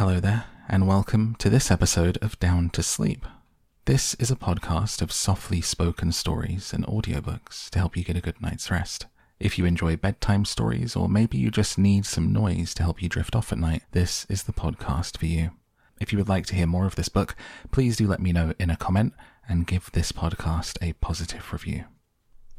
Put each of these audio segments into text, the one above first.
Hello there, and welcome to this episode of Down to Sleep. This is a podcast of softly spoken stories and audiobooks to help you get a good night's rest. If you enjoy bedtime stories, or maybe you just need some noise to help you drift off at night, this is the podcast for you. If you would like to hear more of this book, please do let me know in a comment and give this podcast a positive review.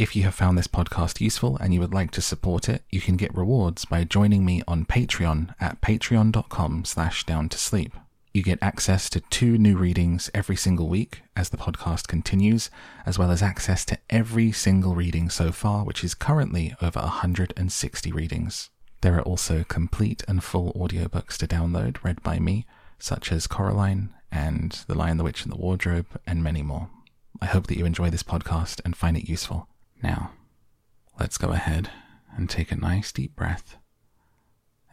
If you have found this podcast useful and you would like to support it, you can get rewards by joining me on Patreon at patreon.com slash down to sleep. You get access to two new readings every single week as the podcast continues, as well as access to every single reading so far, which is currently over 160 readings. There are also complete and full audiobooks to download read by me, such as Coraline and The Lion, the Witch, and the Wardrobe, and many more. I hope that you enjoy this podcast and find it useful. Now, let's go ahead and take a nice deep breath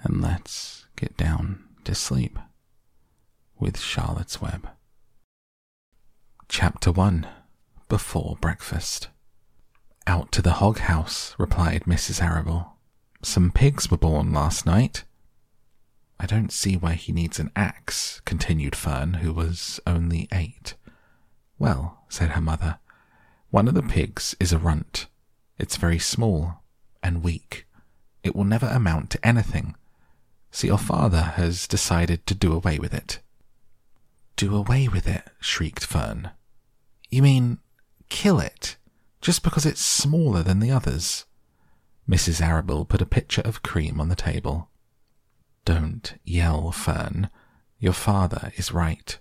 and let's get down to sleep with Charlotte's Web. Chapter 1 Before Breakfast. Out to the hog house, replied Mrs. Arable. Some pigs were born last night. I don't see why he needs an axe, continued Fern, who was only eight. Well, said her mother, one of the pigs is a runt. It's very small and weak. It will never amount to anything. So your father has decided to do away with it. Do away with it, shrieked Fern. You mean kill it, just because it's smaller than the others? Mrs. Arable put a pitcher of cream on the table. Don't yell, Fern. Your father is right.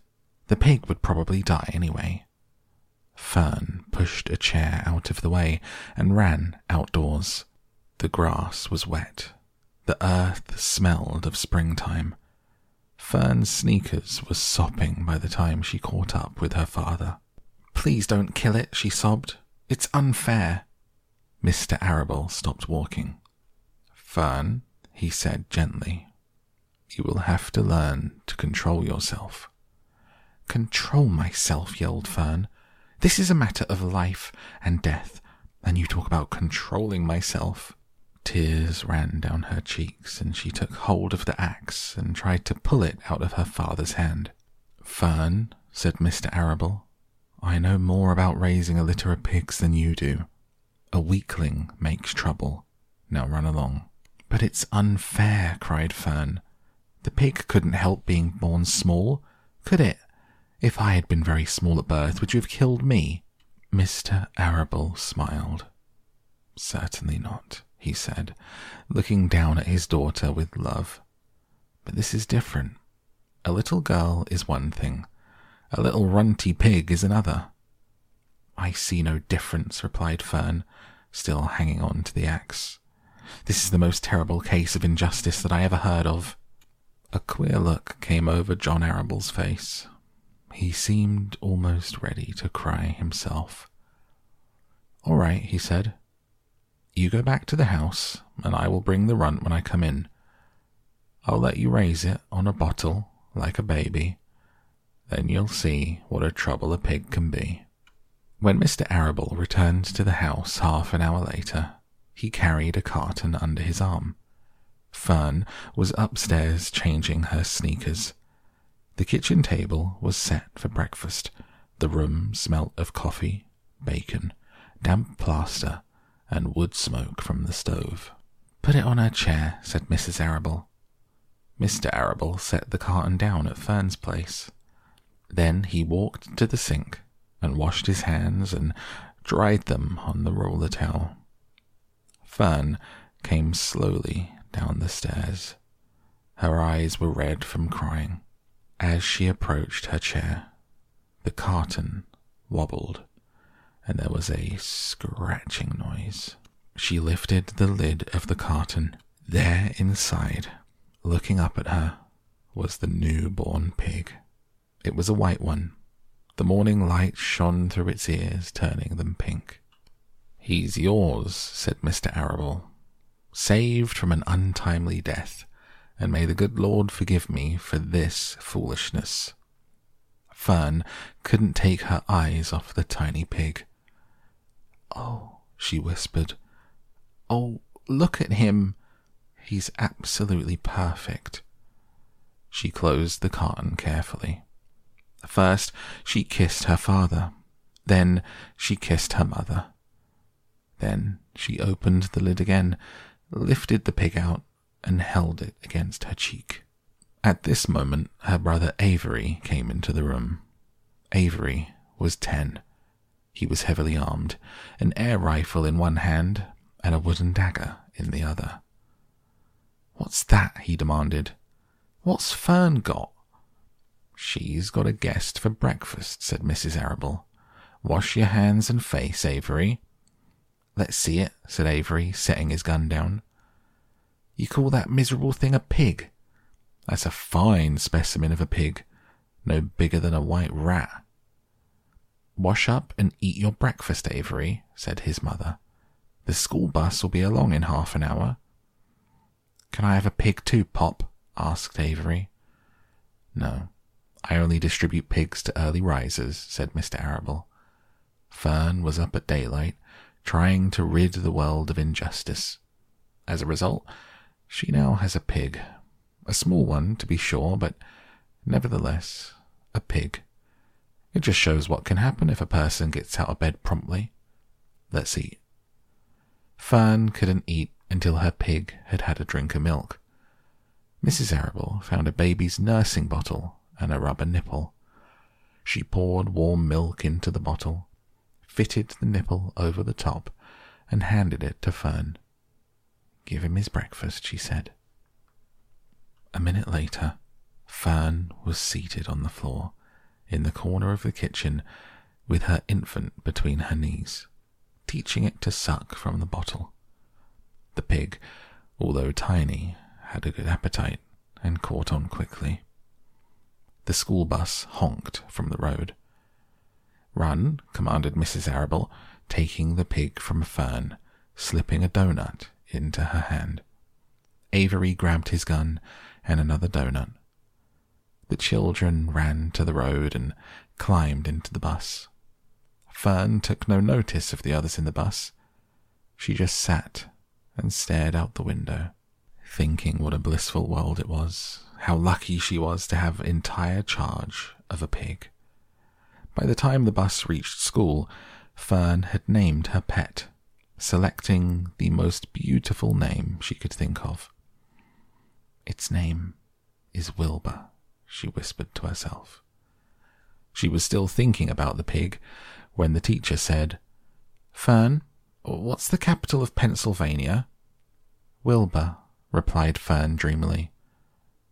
The pig would probably die anyway. Fern pushed a chair out of the way and ran outdoors. The grass was wet. The earth smelled of springtime. Fern's sneakers were sopping by the time she caught up with her father. Please don't kill it, she sobbed. It's unfair. Mr. Arable stopped walking. Fern, he said gently, you will have to learn to control yourself. Control myself, yelled Fern. This is a matter of life and death, and you talk about controlling myself. Tears ran down her cheeks, and she took hold of the axe and tried to pull it out of her father's hand. Fern, said Mr. Arable, I know more about raising a litter of pigs than you do. A weakling makes trouble. Now run along. But it's unfair, cried Fern. The pig couldn't help being born small, could it? If I had been very small at birth, would you have killed me? Mr. Arable smiled. Certainly not, he said, looking down at his daughter with love. But this is different. A little girl is one thing, a little runty pig is another. I see no difference, replied Fern, still hanging on to the axe. This is the most terrible case of injustice that I ever heard of. A queer look came over John Arable's face. He seemed almost ready to cry himself. All right, he said. You go back to the house, and I will bring the runt when I come in. I'll let you raise it on a bottle like a baby. Then you'll see what a trouble a pig can be. When Mr. Arable returned to the house half an hour later, he carried a carton under his arm. Fern was upstairs changing her sneakers. The kitchen table was set for breakfast. The room smelt of coffee, bacon, damp plaster, and wood smoke from the stove. Put it on her chair, said Mrs. Arable. Mr. Arable set the carton down at Fern's place. Then he walked to the sink and washed his hands and dried them on the roller towel. Fern came slowly down the stairs. Her eyes were red from crying. As she approached her chair, the carton wobbled and there was a scratching noise. She lifted the lid of the carton. There inside, looking up at her, was the newborn pig. It was a white one. The morning light shone through its ears, turning them pink. He's yours, said Mr. Arable, saved from an untimely death and may the good Lord forgive me for this foolishness. Fern couldn't take her eyes off the tiny pig. Oh, she whispered. Oh, look at him. He's absolutely perfect. she closed the carton carefully. First, she kissed her father. Then, she kissed her mother. Then, she opened the lid again, lifted the pig out, and held it against her cheek. At this moment, her brother Avery came into the room. Avery was ten. He was heavily armed, an air rifle in one hand and a wooden dagger in the other. What's that? he demanded. What's Fern got? She's got a guest for breakfast, said Mrs. Arable. Wash your hands and face, Avery. Let's see it, said Avery, setting his gun down. You call that miserable thing a pig? That's a fine specimen of a pig, no bigger than a white rat. Wash up and eat your breakfast, Avery, said his mother. The school bus will be along in half an hour. Can I have a pig too, Pop? asked Avery. No, I only distribute pigs to early risers, said Mr. Arable. Fern was up at daylight, trying to rid the world of injustice. As a result, she now has a pig. A small one, to be sure, but nevertheless, a pig. It just shows what can happen if a person gets out of bed promptly. Let's eat. Fern couldn't eat until her pig had had a drink of milk. Mrs. Arable found a baby's nursing bottle and a rubber nipple. She poured warm milk into the bottle, fitted the nipple over the top, and handed it to Fern. Give him his breakfast, she said. A minute later, Fern was seated on the floor in the corner of the kitchen with her infant between her knees, teaching it to suck from the bottle. The pig, although tiny, had a good appetite and caught on quickly. The school bus honked from the road. Run, commanded Mrs. Arable, taking the pig from Fern, slipping a doughnut into her hand. Avery grabbed his gun and another doughnut. The children ran to the road and climbed into the bus. Fern took no notice of the others in the bus. She just sat and stared out the window, thinking what a blissful world it was, how lucky she was to have entire charge of a pig. By the time the bus reached school, Fern had named her pet, selecting the most beautiful name she could think of. Its name is Wilbur, she whispered to herself. She was still thinking about the pig when the teacher said, Fern, What's the capital of Pennsylvania? Wilbur, replied Fern dreamily.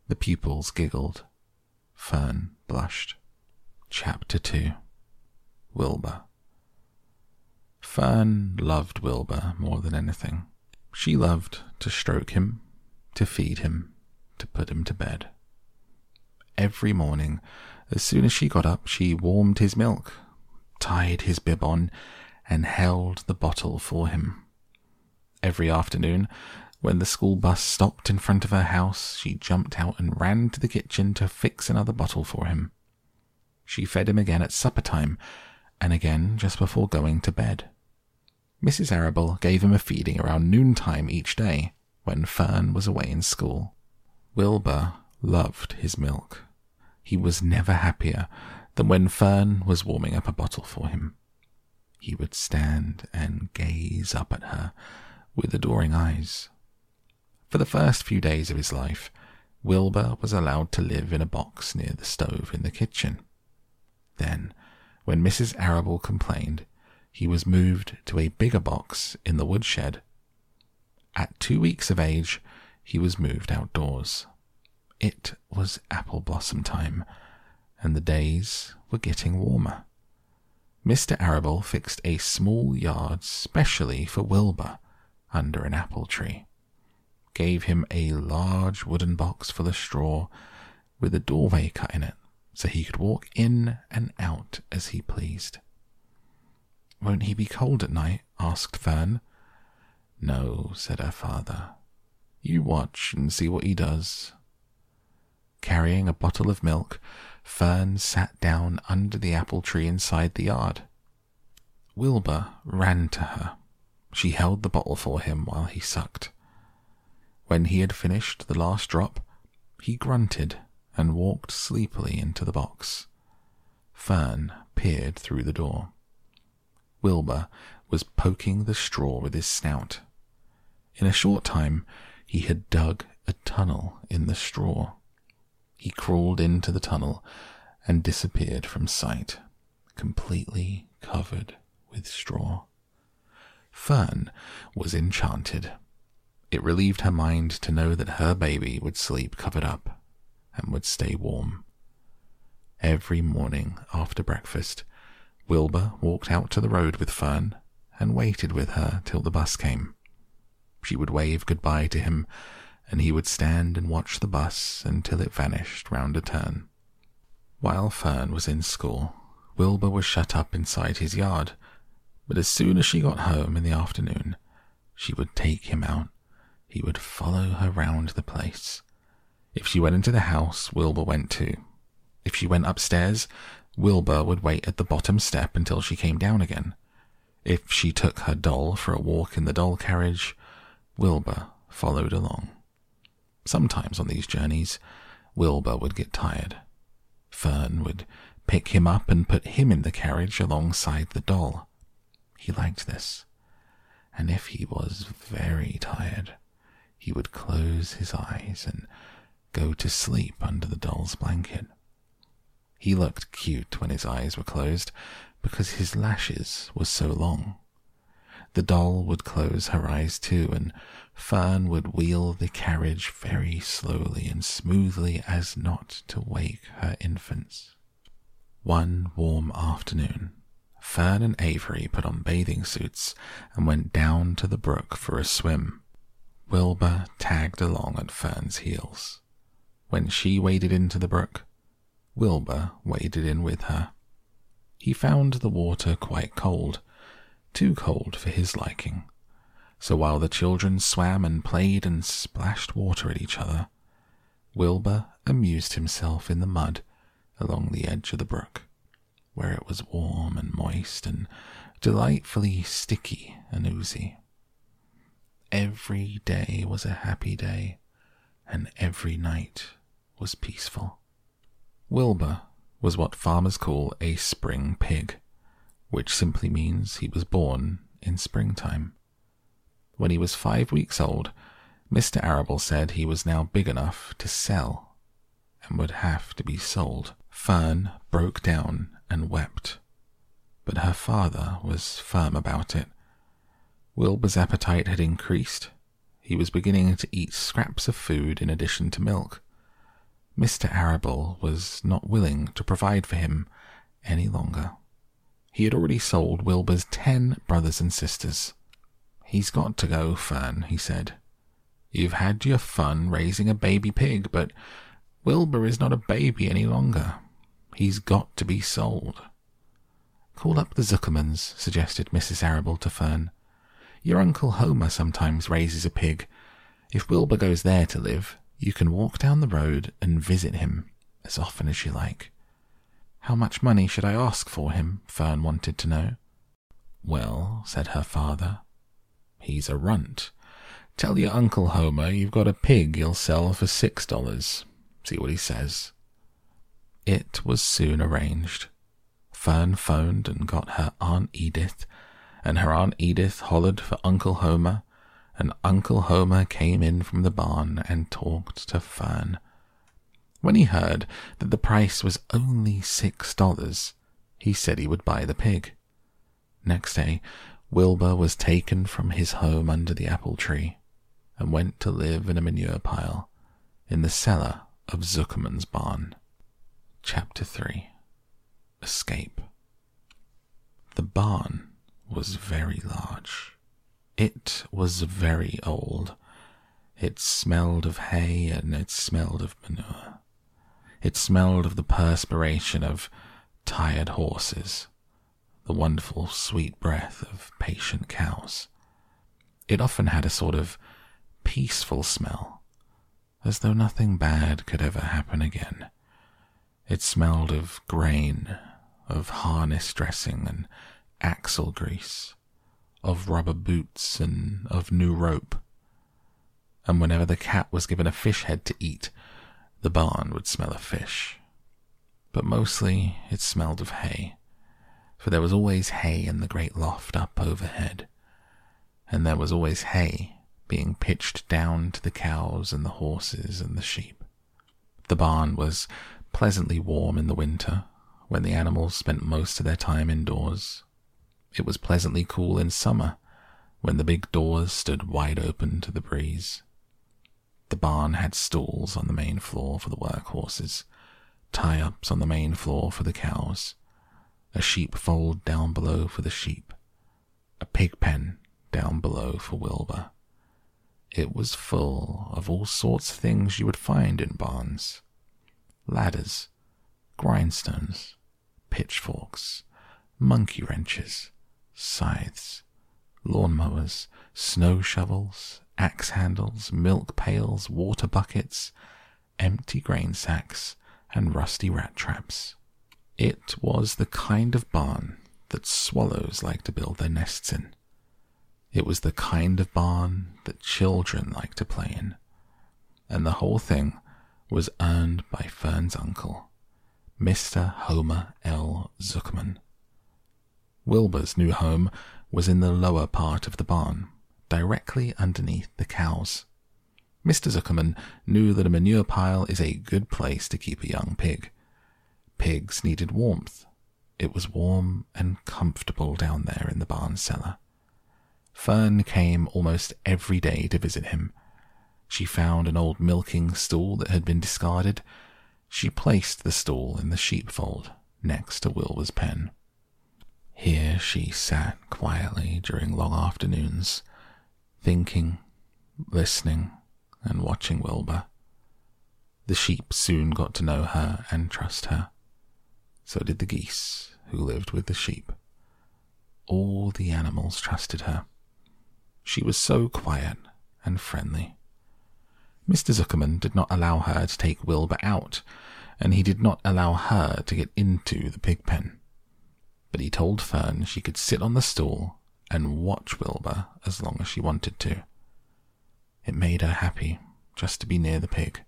The pupils giggled. Fern blushed. Chapter 2 Wilbur Fern loved Wilbur more than anything. She loved to stroke him, to feed him, to put him to bed. Every morning, as soon as she got up, she warmed his milk, tied his bib on, and held the bottle for him. Every afternoon, when the school bus stopped in front of her house, she jumped out and ran to the kitchen to fix another bottle for him. She fed him again at supper time, and again just before going to bed. Mrs. Arable gave him a feeding around noontime each day when Fern was away in school. Wilbur loved his milk. He was never happier than when Fern was warming up a bottle for him he would stand and gaze up at her with adoring eyes. For the first few days of his life, Wilbur was allowed to live in a box near the stove in the kitchen. Then, when Mrs. Arable complained, he was moved to a bigger box in the woodshed. At two weeks of age, he was moved outdoors. It was apple blossom time, and the days were getting warmer. Mr. Arable fixed a small yard specially for Wilbur under an apple tree, gave him a large wooden box full of straw with a doorway cut in it so he could walk in and out as he pleased. Won't he be cold at night? asked Fern. No, said her father. You watch and see what he does. Carrying a bottle of milk, Fern sat down under the apple tree inside the yard. Wilbur ran to her. She held the bottle for him while he sucked. When he had finished the last drop, he grunted and walked sleepily into the box. Fern peered through the door. Wilbur was poking the straw with his snout. In a short time, he had dug a tunnel in the straw. He crawled into the tunnel and disappeared from sight, completely covered with straw. Fern was enchanted. It relieved her mind to know that her baby would sleep covered up and would stay warm. Every morning after breakfast, Wilbur walked out to the road with Fern and waited with her till the bus came. She would wave goodbye to him, and he would stand and watch the bus until it vanished round a turn. While Fern was in school, Wilbur was shut up inside his yard, but as soon as she got home in the afternoon, she would take him out he would follow her round the place. If she went into the house, Wilbur went too. If she went upstairs, Wilbur would wait at the bottom step until she came down again. If she took her doll for a walk in the doll carriage, Wilbur followed along. Sometimes on these journeys, Wilbur would get tired. Fern would pick him up and put him in the carriage alongside the doll. He liked this. And if he was very tired, he would close his eyes and go to sleep under the doll's blanket. He looked cute when his eyes were closed because his lashes were so long. The doll would close her eyes too, and Fern would wheel the carriage very slowly and smoothly as not to wake her infants. One warm afternoon, Fern and Avery put on bathing suits and went down to the brook for a swim. Wilbur tagged along at Fern's heels. When she waded into the brook, Wilbur waded in with her. He found the water quite cold, too cold for his liking. So while the children swam and played and splashed water at each other, Wilbur amused himself in the mud along the edge of the brook, where it was warm and moist and delightfully sticky and oozy. Every day was a happy day, and every night was peaceful. Wilbur was what farmers call a spring pig, which simply means he was born in springtime. When he was five weeks old, Mr. Arable said he was now big enough to sell and would have to be sold. Fern broke down and wept, but her father was firm about it Wilbur's appetite had increased. He was beginning to eat scraps of food in addition to milk. Mr. Arable was not willing to provide for him any longer. He had already sold Wilbur's ten brothers and sisters. He's got to go, Fern, he said. You've had your fun raising a baby pig, but Wilbur is not a baby any longer. He's got to be sold. Call up the Zuckermans, suggested Mrs. Arable to Fern. Your Uncle Homer sometimes raises a pig. If Wilbur goes there to live, you can walk down the road and visit him as often as you like. How much money should I ask for him? Fern wanted to know. Well, said her father, he's a runt. Tell your Uncle Homer you've got a pig you'll sell for six dollars. See what he says. It was soon arranged. Fern phoned and got her Aunt Edith and her Aunt Edith hollered for Uncle Homer, and Uncle Homer came in from the barn and talked to Fern. When he heard that the price was only six dollars, he said he would buy the pig. Next day, Wilbur was taken from his home under the apple tree and went to live in a manure pile in the cellar of Zuckerman's barn. Chapter 3 Escape The barn was very large. It was very old. It smelled of hay and it smelled of manure. It smelled of the perspiration of tired horses, the wonderful sweet breath of patient cows. It often had a sort of peaceful smell, as though nothing bad could ever happen again. It smelled of grain, of harness dressing, and axle grease, of rubber boots, and of new rope. And whenever the cat was given a fish head to eat, The barn would smell of fish, but mostly it smelled of hay, for there was always hay in the great loft up overhead, and there was always hay being pitched down to the cows and the horses and the sheep. The barn was pleasantly warm in the winter, when the animals spent most of their time indoors. It was pleasantly cool in summer, when the big doors stood wide open to the breeze. The barn had stalls on the main floor for the work horses, tie ups on the main floor for the cows, a sheepfold down below for the sheep, a pig pen down below for Wilbur. It was full of all sorts of things you would find in barns ladders, grindstones, pitchforks, monkey wrenches, scythes, lawnmowers, snow shovels, axe handles, milk pails, water buckets, empty grain sacks, and rusty rat traps. It was the kind of barn that swallows like to build their nests in. It was the kind of barn that children like to play in. And the whole thing was earned by Fern's uncle, Mr. Homer L. Zuckerman. Wilbur's new home was in the lower part of the barn, directly underneath the cows. Mr. Zuckerman knew that a manure pile is a good place to keep a young pig. Pigs needed warmth. It was warm and comfortable down there in the barn cellar. Fern came almost every day to visit him. She found an old milking stool that had been discarded. She placed the stool in the sheepfold next to Wilbur's pen. Here she sat quietly during long afternoons, thinking, listening, and watching Wilbur. The sheep soon got to know her and trust her. So did the geese who lived with the sheep. All the animals trusted her. She was so quiet and friendly. Mr. Zuckerman did not allow her to take Wilbur out, and he did not allow her to get into the pig pen but he told Fern she could sit on the stool and watch Wilbur as long as she wanted to. It made her happy just to be near the pig.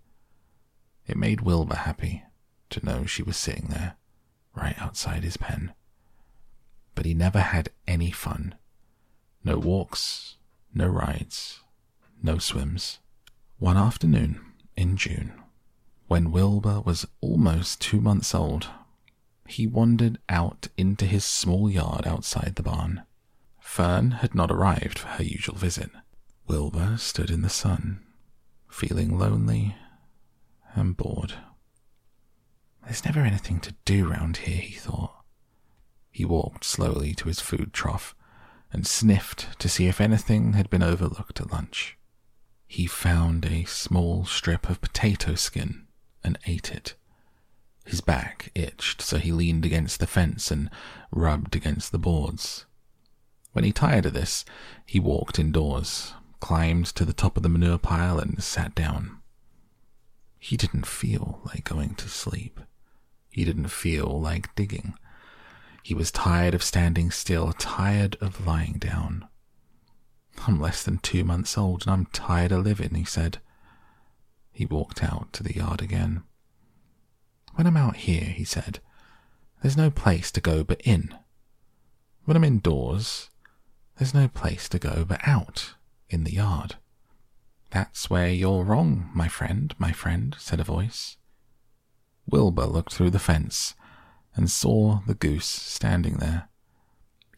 It made Wilbur happy to know she was sitting there, right outside his pen. But he never had any fun. No walks, no rides, no swims. One afternoon in June, when Wilbur was almost two months old, he wandered out into his small yard outside the barn. Fern had not arrived for her usual visit. Wilbur stood in the sun, feeling lonely and bored. There's never anything to do round here, he thought. He walked slowly to his food trough and sniffed to see if anything had been overlooked at lunch. He found a small strip of potato skin and ate it. His back itched, so he leaned against the fence and rubbed against the boards. When he tired of this, he walked indoors, climbed to the top of the manure pile, and sat down. He didn't feel like going to sleep. He didn't feel like digging. He was tired of standing still, tired of lying down. I'm less than two months old and I'm tired of living, he said. He walked out to the yard again. When I'm out here, he said, there's no place to go but in. When I'm indoors, there's no place to go but out, in the yard. That's where you're wrong, my friend, my friend, said a voice. Wilbur looked through the fence and saw the goose standing there.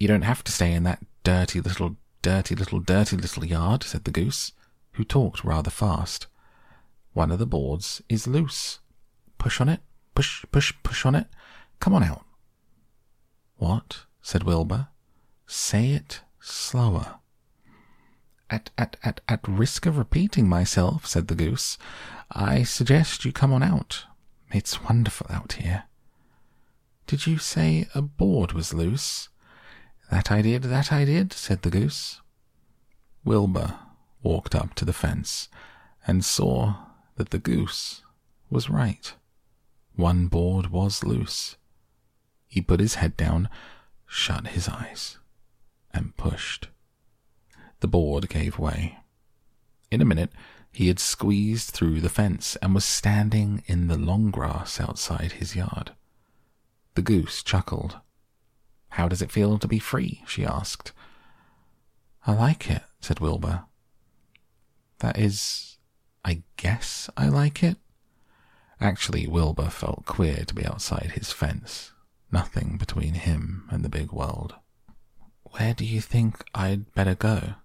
You don't have to stay in that dirty little, dirty little, dirty little yard, said the goose, who talked rather fast. One of the boards is loose. Push on it, Push, push, push on it. Come on out. What? said Wilbur. Say it slower. At, at, at, at risk of repeating myself, said the goose, I suggest you come on out. It's wonderful out here. Did you say a board was loose? That I did, that I did, said the goose. Wilbur walked up to the fence and saw that the goose was right. One board was loose. He put his head down, shut his eyes, and pushed. The board gave way. In a minute, He had squeezed through the fence and was standing in the long grass outside his yard. The goose chuckled. How does it feel to be free? she asked. I like it, said Wilbur. That is, I guess I like it. Actually, Wilbur felt queer to be outside his fence. Nothing between him and the big world. Where do you think I'd better go?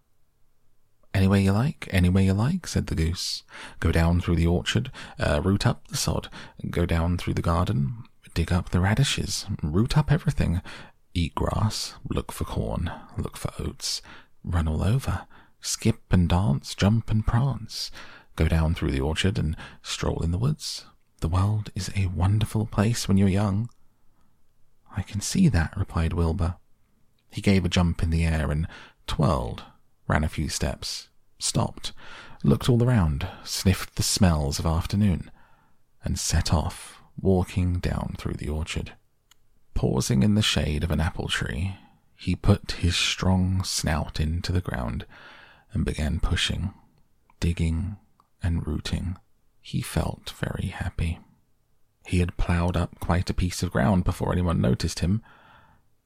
Anywhere you like, anywhere you like, said the goose. Go down through the orchard, uh, root up the sod, go down through the garden, dig up the radishes, root up everything, eat grass, look for corn, look for oats, run all over, skip and dance, jump and prance, go down through the orchard and stroll in the woods. The world is a wonderful place when you're young. I can see that, replied Wilbur. He gave a jump in the air and twirled ran a few steps, stopped, looked all around, sniffed the smells of afternoon, and set off, walking down through the orchard. Pausing in the shade of an apple tree, he put his strong snout into the ground and began pushing, digging, and rooting. He felt very happy. He had ploughed up quite a piece of ground before anyone noticed him.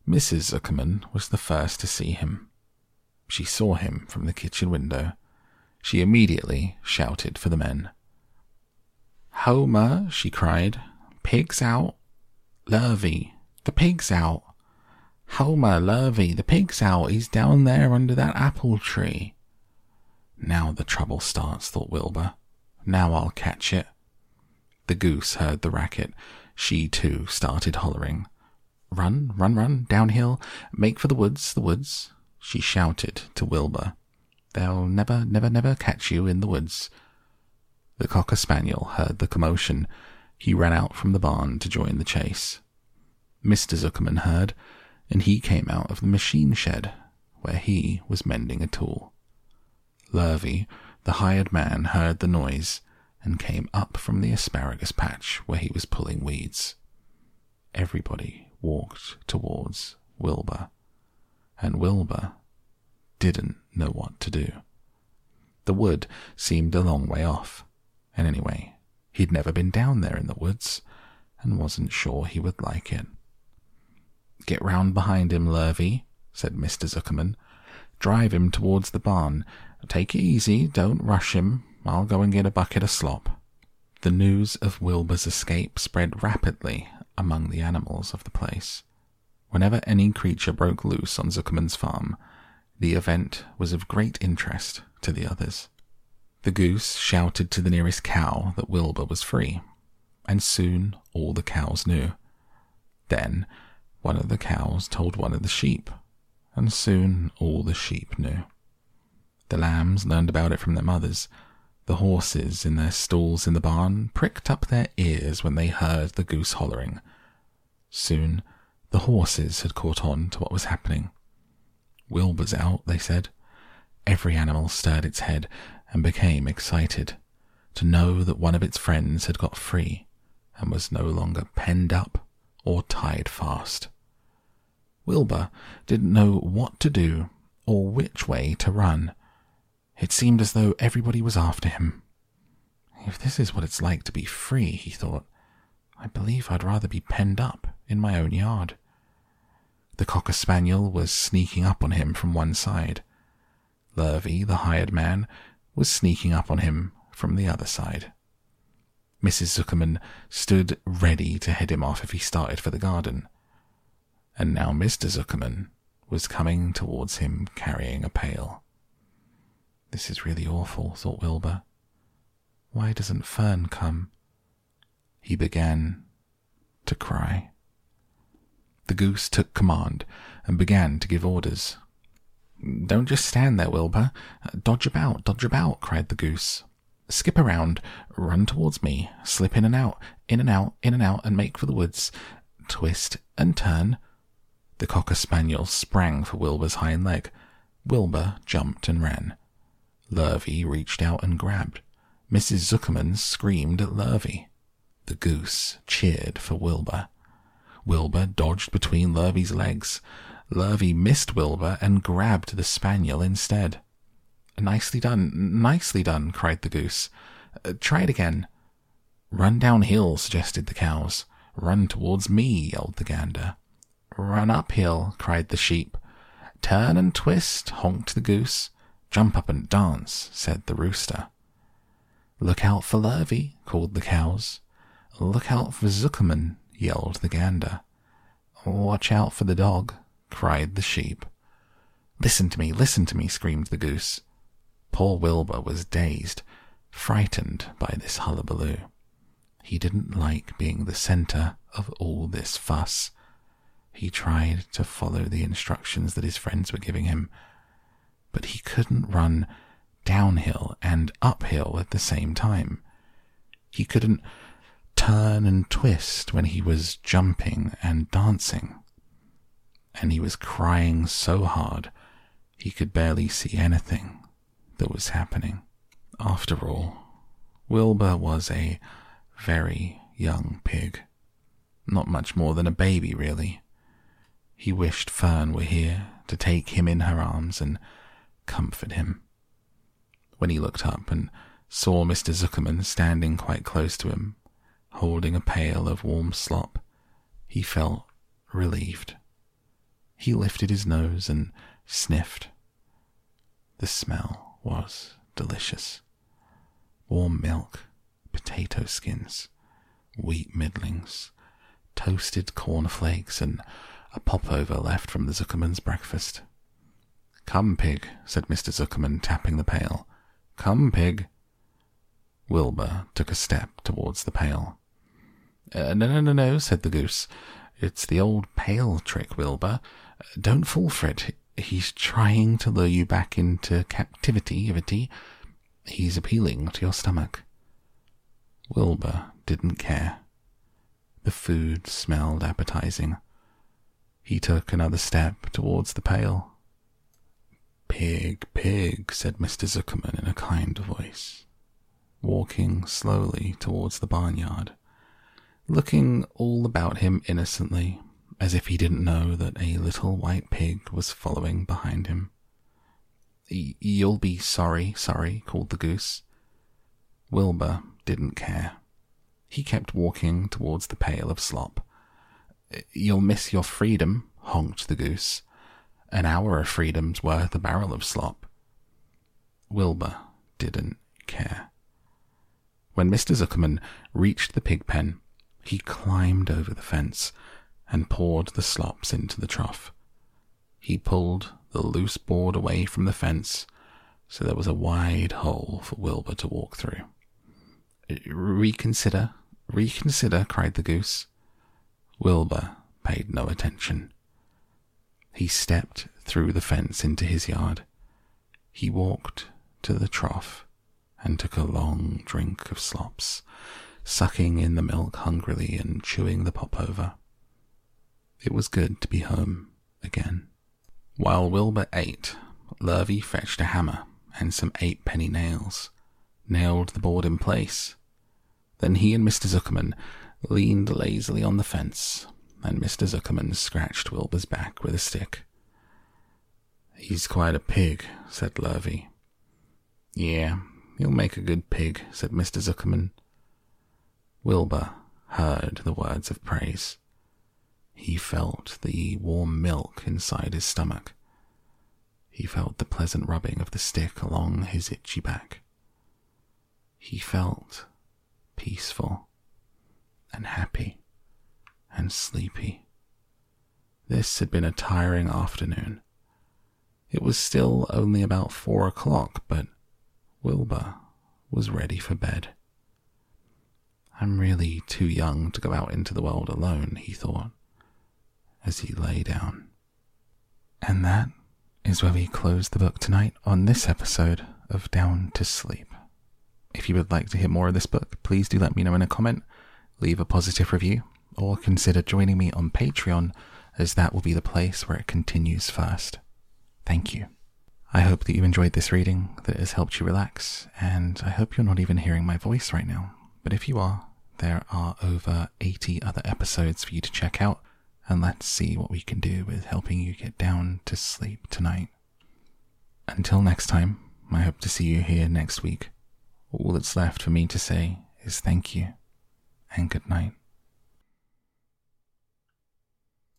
Mrs. Zuckerman was the first to see him. She saw him from the kitchen window. She immediately shouted for the men. Homer, she cried, pig's out. Lurvy, the pig's out. Homer, Lurvy, the pig's out. He's down there under that apple tree. Now the trouble starts, thought Wilbur. Now I'll catch it. The goose heard the racket. She too started hollering. Run, run, run, downhill, make for the woods, the woods she shouted to Wilbur. They'll never, never, never catch you in the woods. The cocker spaniel heard the commotion. He ran out from the barn to join the chase. Mr. Zuckerman heard, and he came out of the machine shed, where he was mending a tool. Lurvy, the hired man, heard the noise and came up from the asparagus patch where he was pulling weeds. Everybody walked towards Wilbur and Wilbur didn't know what to do. The wood seemed a long way off, and anyway, he'd never been down there in the woods and wasn't sure he would like it. Get round behind him, Lurvy, said Mr. Zuckerman. Drive him towards the barn. Take it easy, don't rush him. I'll go and get a bucket of slop. The news of Wilbur's escape spread rapidly among the animals of the place. Whenever any creature broke loose on Zuckerman's farm, the event was of great interest to the others. The goose shouted to the nearest cow that Wilbur was free, and soon all the cows knew. Then one of the cows told one of the sheep, and soon all the sheep knew. The lambs learned about it from their mothers. The horses in their stalls in the barn pricked up their ears when they heard the goose hollering. Soon the horses had caught on to what was happening. Wilbur's out, they said. Every animal stirred its head and became excited to know that one of its friends had got free and was no longer penned up or tied fast. Wilbur didn't know what to do or which way to run. It seemed as though everybody was after him. If this is what it's like to be free, he thought, I believe I'd rather be penned up in my own yard. The cocker spaniel was sneaking up on him from one side. Lurvy, the hired man, was sneaking up on him from the other side. Mrs. Zuckerman stood ready to head him off if he started for the garden. And now Mr. Zuckerman was coming towards him carrying a pail. This is really awful, thought Wilbur. Why doesn't Fern come? He began to cry. The goose took command and began to give orders. Don't just stand there, Wilbur. Uh, dodge about, dodge about, cried the goose. Skip around, run towards me, slip in and out, in and out, in and out, and make for the woods. Twist and turn. The cocker spaniel sprang for Wilbur's hind leg. Wilbur jumped and ran. Lurvy reached out and grabbed. Mrs. Zuckerman screamed at Lurvy. The goose cheered for Wilbur. Wilbur dodged between Lurvy's legs. Lurvy missed Wilbur and grabbed the spaniel instead. Nicely done, nicely done, cried the goose. Uh, try it again. Run downhill, suggested the cows. Run towards me, yelled the gander. Run uphill, cried the sheep. Turn and twist, honked the goose. Jump up and dance, said the rooster. Look out for Lurvy, called the cows. Look out for Zuckerman, yelled the gander. Watch out for the dog, cried the sheep. Listen to me, listen to me, screamed the goose. Poor Wilbur was dazed, frightened by this hullabaloo. He didn't like being the centre of all this fuss. He tried to follow the instructions that his friends were giving him, but he couldn't run downhill and uphill at the same time. He couldn't turn and twist when he was jumping and dancing. And he was crying so hard he could barely see anything that was happening. After all, Wilbur was a very young pig. Not much more than a baby, really. He wished Fern were here to take him in her arms and comfort him. When he looked up and saw Mr. Zuckerman standing quite close to him, holding a pail of warm slop, he felt relieved. He lifted his nose and sniffed. The smell was delicious. Warm milk, potato skins, wheat middlings, toasted corn flakes, and a popover left from the Zuckerman's breakfast. Come, pig, said Mr. Zuckerman, tapping the pail. Come, pig. Wilbur took a step towards the pail. Uh, no, no, no, no, said the goose. It's the old pail trick, Wilbur. Don't fall for it. He's trying to lure you back into captivity, Ivety. He's appealing to your stomach. Wilbur didn't care. The food smelled appetizing. He took another step towards the pail. Pig, pig, said Mr. Zuckerman in a kind voice, walking slowly towards the barnyard, looking all about him innocently, as if he didn't know that a little white pig was following behind him. You'll be sorry, sorry, called the goose. Wilbur didn't care. He kept walking towards the pail of slop. You'll miss your freedom, honked the goose. An hour of freedom's worth a barrel of slop. Wilbur didn't care. When Mr. Zuckerman reached the pig pen, he climbed over the fence and poured the slops into the trough. He pulled the loose board away from the fence so there was a wide hole for Wilbur to walk through. Reconsider, reconsider, cried the goose. Wilbur paid no attention. He stepped through the fence into his yard. He walked to the trough and took a long drink of slops, sucking in the milk hungrily and chewing the popover. It was good to be home again. While Wilbur ate, Lurvy fetched a hammer and some eight penny nails, nailed the board in place. Then he and Mr. Zuckerman leaned lazily on the fence, and Mr. Zuckerman scratched Wilbur's back with a stick. He's quite a pig, said Lurvy. Yeah, he'll make a good pig, said Mr. Zuckerman. Wilbur heard the words of praise. He felt the warm milk inside his stomach. He felt the pleasant rubbing of the stick along his itchy back. He felt peaceful and happy and sleepy. This had been a tiring afternoon. It was still only about four o'clock, but Wilbur was ready for bed. I'm really too young to go out into the world alone, he thought, as he lay down. And that is where we close the book tonight on this episode of Down to Sleep. If you would like to hear more of this book, please do let me know in a comment, leave a positive review, or consider joining me on Patreon, as that will be the place where it continues first. Thank you. I hope that you enjoyed this reading, that it has helped you relax, and I hope you're not even hearing my voice right now. But if you are, there are over 80 other episodes for you to check out, and let's see what we can do with helping you get down to sleep tonight. Until next time, I hope to see you here next week. All that's left for me to say is thank you and good night.